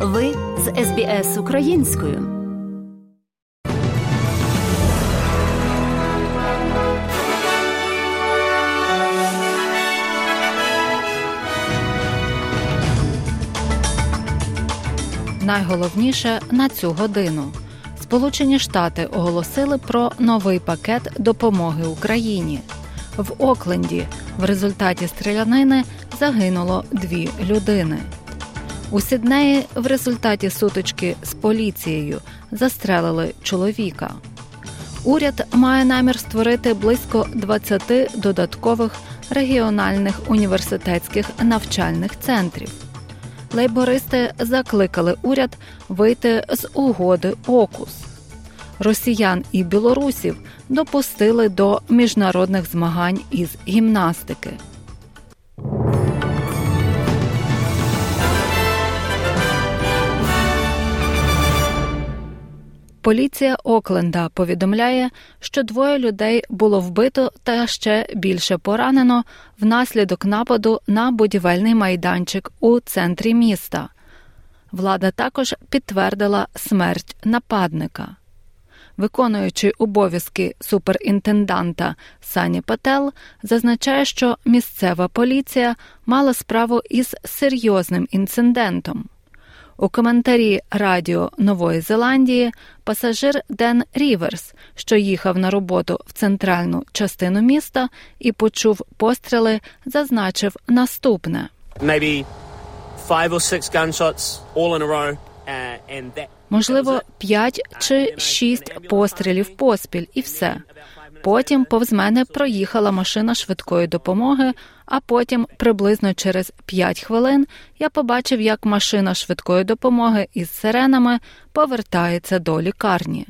Ви з СБС українською. Найголовніше на цю годину Сполучені Штати оголосили про новий пакет допомоги Україні. В Окленді в результаті стрілянини загинуло дві людини. У Сіднеї в результаті сутички з поліцією застрелили чоловіка. Уряд має намір створити близько 20 додаткових регіональних університетських навчальних центрів. Лейбористи закликали уряд вийти з угоди Окус. Росіян і білорусів допустили до міжнародних змагань із гімнастики. Поліція Окленда повідомляє, що двоє людей було вбито та ще більше поранено внаслідок нападу на будівельний майданчик у центрі міста. Влада також підтвердила смерть нападника. Виконуючи обов'язки суперінтенданта Сані Пател, зазначає, що місцева поліція мала справу із серйозним інцидентом. У коментарі Радіо Нової Зеландії пасажир Ден Ріверс, що їхав на роботу в центральну частину міста і почув постріли, зазначив наступне: Maybe five or six gunshots all in a row, uh, and that можливо, п'ять чи шість пострілів поспіль, і все. Потім повз мене проїхала машина швидкої допомоги, а потім, приблизно через 5 хвилин, я побачив, як машина швидкої допомоги із сиренами повертається до лікарні.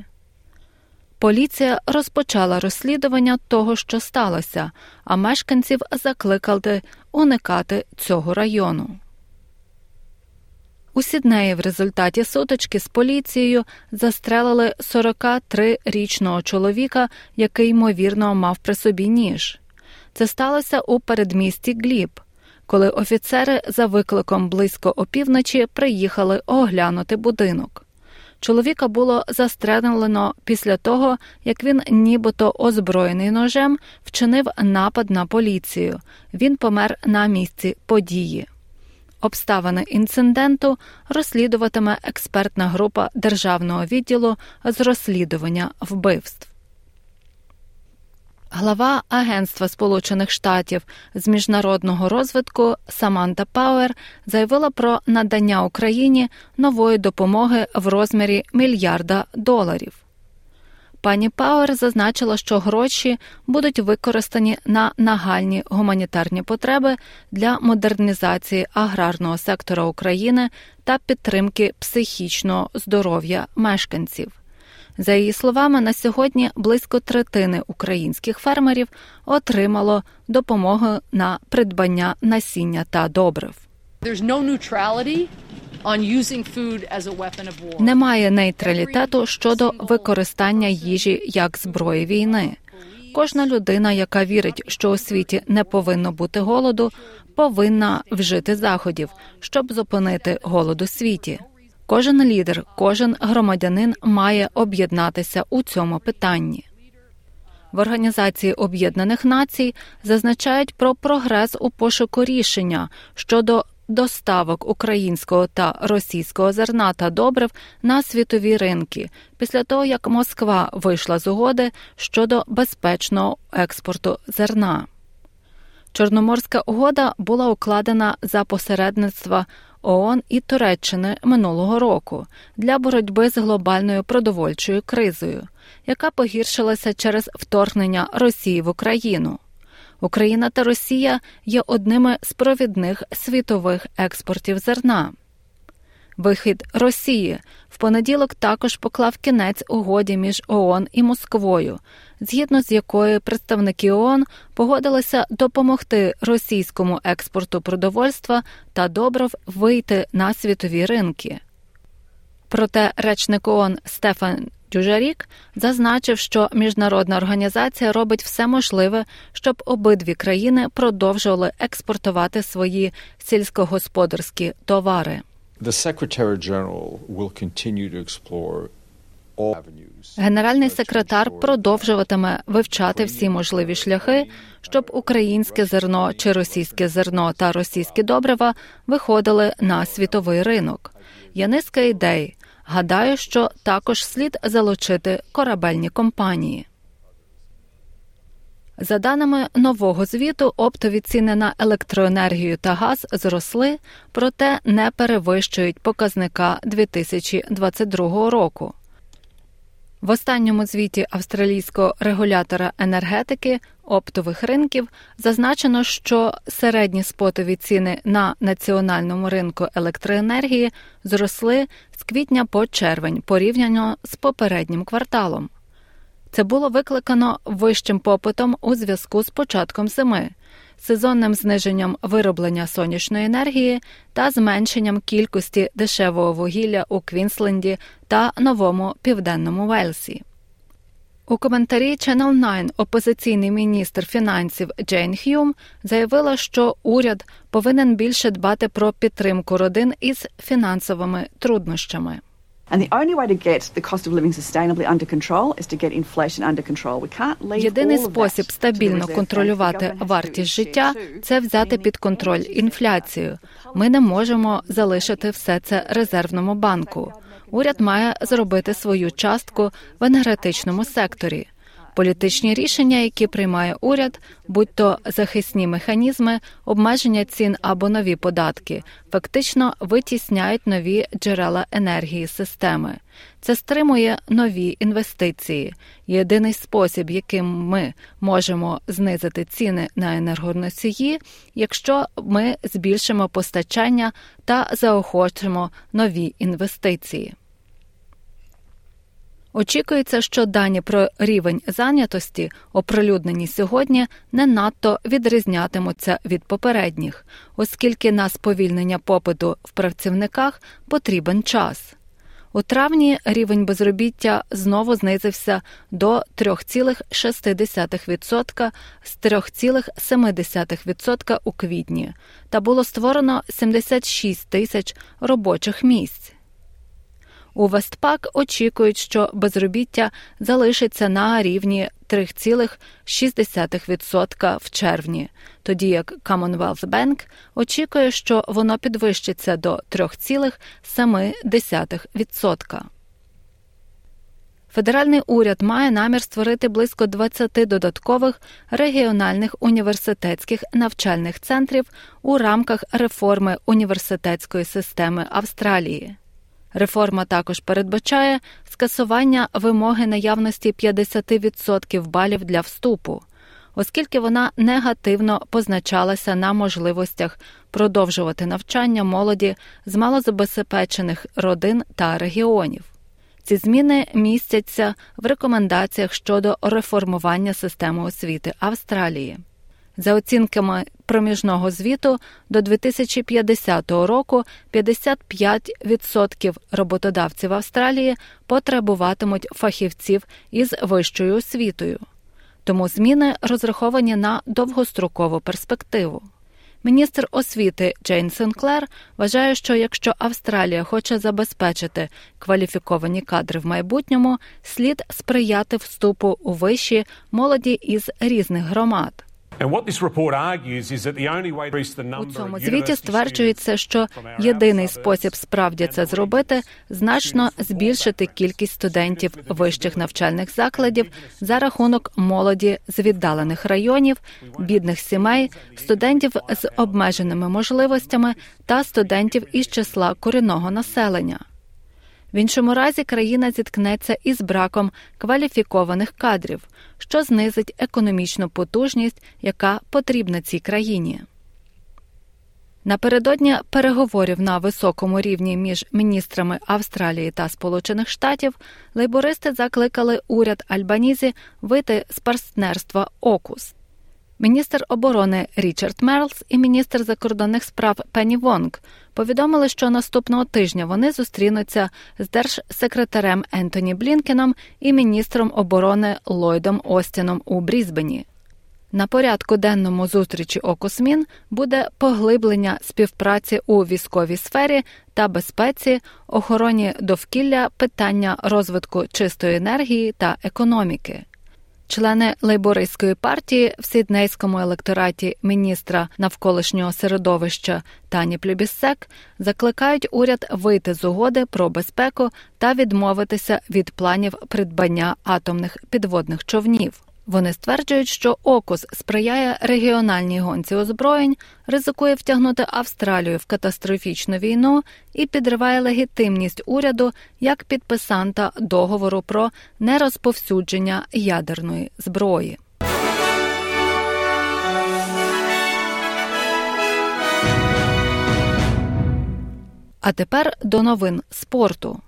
Поліція розпочала розслідування того, що сталося, а мешканців закликали уникати цього району. У Сіднеї в результаті сутички з поліцією застрелили 43-річного чоловіка, який ймовірно мав при собі ніж. Це сталося у передмісті Гліб, коли офіцери за викликом близько опівночі приїхали оглянути будинок. Чоловіка було застрелено після того, як він, нібито озброєний ножем, вчинив напад на поліцію. Він помер на місці події. Обставини інциденту розслідуватиме експертна група державного відділу з розслідування вбивств. Глава Агентства Сполучених Штатів з міжнародного розвитку Саманта Пауер заявила про надання Україні нової допомоги в розмірі мільярда доларів. Пані Пауер зазначила, що гроші будуть використані на нагальні гуманітарні потреби для модернізації аграрного сектора України та підтримки психічного здоров'я мешканців. За її словами, на сьогодні близько третини українських фермерів отримало допомогу на придбання насіння та добрив. Немає нейтралітету щодо використання їжі як зброї війни. Кожна людина, яка вірить, що у світі не повинно бути голоду, повинна вжити заходів, щоб зупинити голод у світі. Кожен лідер, кожен громадянин має об'єднатися у цьому питанні. В Організації Об'єднаних Націй зазначають про прогрес у пошуку рішення щодо доставок українського та російського зерна та добрив на світові ринки після того, як Москва вийшла з угоди щодо безпечного експорту зерна. Чорноморська угода була укладена за посередництва ООН і Туреччини минулого року для боротьби з глобальною продовольчою кризою, яка погіршилася через вторгнення Росії в Україну. Україна та Росія є одними з провідних світових експортів зерна. Вихід Росії в понеділок також поклав кінець угоді між ООН і Москвою, згідно з якою представники ООН погодилися допомогти російському експорту продовольства та добрив вийти на світові ринки. Проте речник ООН Стефан Дюжарік зазначив, що міжнародна організація робить все можливе, щоб обидві країни продовжували експортувати свої сільськогосподарські товари. Генеральний секретар продовжуватиме вивчати всі можливі шляхи, щоб українське зерно чи російське зерно та російські добрива виходили на світовий ринок. Є низка ідей. Гадаю, що також слід залучити корабельні компанії. За даними нового звіту, оптові ціни на електроенергію та газ зросли, проте не перевищують показника 2022 року. В останньому звіті австралійського регулятора енергетики оптових ринків зазначено, що середні спотові ціни на національному ринку електроенергії зросли з квітня по червень порівняно з попереднім кварталом. Це було викликано вищим попитом у зв'язку з початком зими, сезонним зниженням вироблення сонячної енергії та зменшенням кількості дешевого вугілля у Квінсленді та Новому Південному Вельсі. У коментарі Channel 9 опозиційний міністр фінансів Джейн Х'юм заявила, що уряд повинен більше дбати про підтримку родин із фінансовими труднощами. Єдиний спосіб стабільно контролювати вартість життя це взяти під контроль інфляцію. Ми не можемо залишити все це резервному банку. Уряд має зробити свою частку в енергетичному секторі. Політичні рішення, які приймає уряд, будь то захисні механізми, обмеження цін або нові податки, фактично витісняють нові джерела енергії системи. Це стримує нові інвестиції. Єдиний спосіб, яким ми можемо знизити ціни на енергоносії, якщо ми збільшимо постачання та заохочимо нові інвестиції. Очікується, що дані про рівень зайнятості, оприлюднені сьогодні, не надто відрізнятимуться від попередніх, оскільки на сповільнення попиту в працівниках потрібен час. У травні рівень безробіття знову знизився до 3,6% з 3,7% у квітні, та було створено 76 тисяч робочих місць. У Вестпак очікують, що безробіття залишиться на рівні 3,6% в червні, тоді як Commonwealth Bank очікує, що воно підвищиться до 3,7%. Федеральний уряд має намір створити близько 20 додаткових регіональних університетських навчальних центрів у рамках реформи університетської системи Австралії. Реформа також передбачає скасування вимоги наявності 50% балів для вступу, оскільки вона негативно позначалася на можливостях продовжувати навчання молоді з малозабезпечених родин та регіонів. Ці зміни містяться в рекомендаціях щодо реформування системи освіти Австралії. За оцінками проміжного звіту, до 2050 року 55% роботодавців Австралії потребуватимуть фахівців із вищою освітою. Тому зміни розраховані на довгострокову перспективу. Міністр освіти Джейн Сенклер вважає, що якщо Австралія хоче забезпечити кваліфіковані кадри в майбутньому, слід сприяти вступу у виші молоді із різних громад. У цьому звіті стверджується, що єдиний спосіб справді це зробити значно збільшити кількість студентів вищих навчальних закладів за рахунок молоді з віддалених районів, бідних сімей, студентів з обмеженими можливостями та студентів із числа корінного населення. В іншому разі країна зіткнеться із браком кваліфікованих кадрів, що знизить економічну потужність, яка потрібна цій країні. Напередодні переговорів на високому рівні між міністрами Австралії та Сполучених Штатів лейбористи закликали уряд Альбанізі вийти з партнерства Окус. Міністр оборони Річард Мерлс і міністр закордонних справ Пенні Вонг повідомили, що наступного тижня вони зустрінуться з держсекретарем Ентоні Блінкеном і міністром оборони Ллойдом Остіном у Брізбені. На порядку денному зустрічі Окосмін буде поглиблення співпраці у військовій сфері та безпеці, охороні довкілля, питання розвитку чистої енергії та економіки. Члени лейбористської партії в сіднейському електораті міністра навколишнього середовища Тані Плюбіссек закликають уряд вийти з угоди про безпеку та відмовитися від планів придбання атомних підводних човнів. Вони стверджують, що ОКУС сприяє регіональній гонці озброєнь, ризикує втягнути Австралію в катастрофічну війну і підриває легітимність уряду як підписанта договору про нерозповсюдження ядерної зброї. А тепер до новин спорту.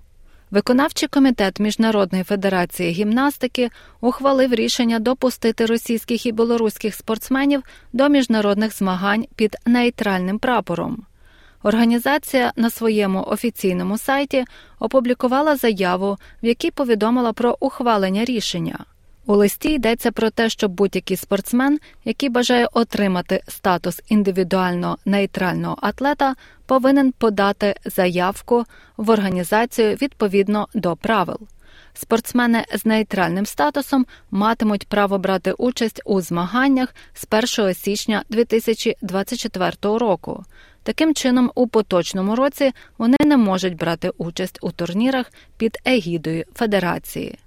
Виконавчий комітет Міжнародної федерації гімнастики ухвалив рішення допустити російських і білоруських спортсменів до міжнародних змагань під нейтральним прапором. Організація на своєму офіційному сайті опублікувала заяву, в якій повідомила про ухвалення рішення. У листі йдеться про те, що будь-який спортсмен, який бажає отримати статус індивідуально нейтрального атлета, повинен подати заявку в організацію відповідно до правил. Спортсмени з нейтральним статусом матимуть право брати участь у змаганнях з 1 січня 2024 року. Таким чином, у поточному році вони не можуть брати участь у турнірах під егідою Федерації.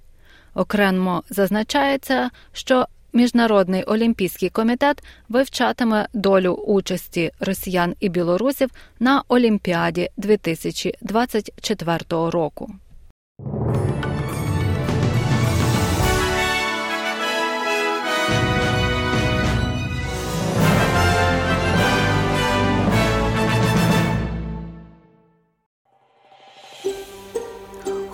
Окремо зазначається, що Міжнародний олімпійський комітет вивчатиме долю участі росіян і білорусів на Олімпіаді 2024 року.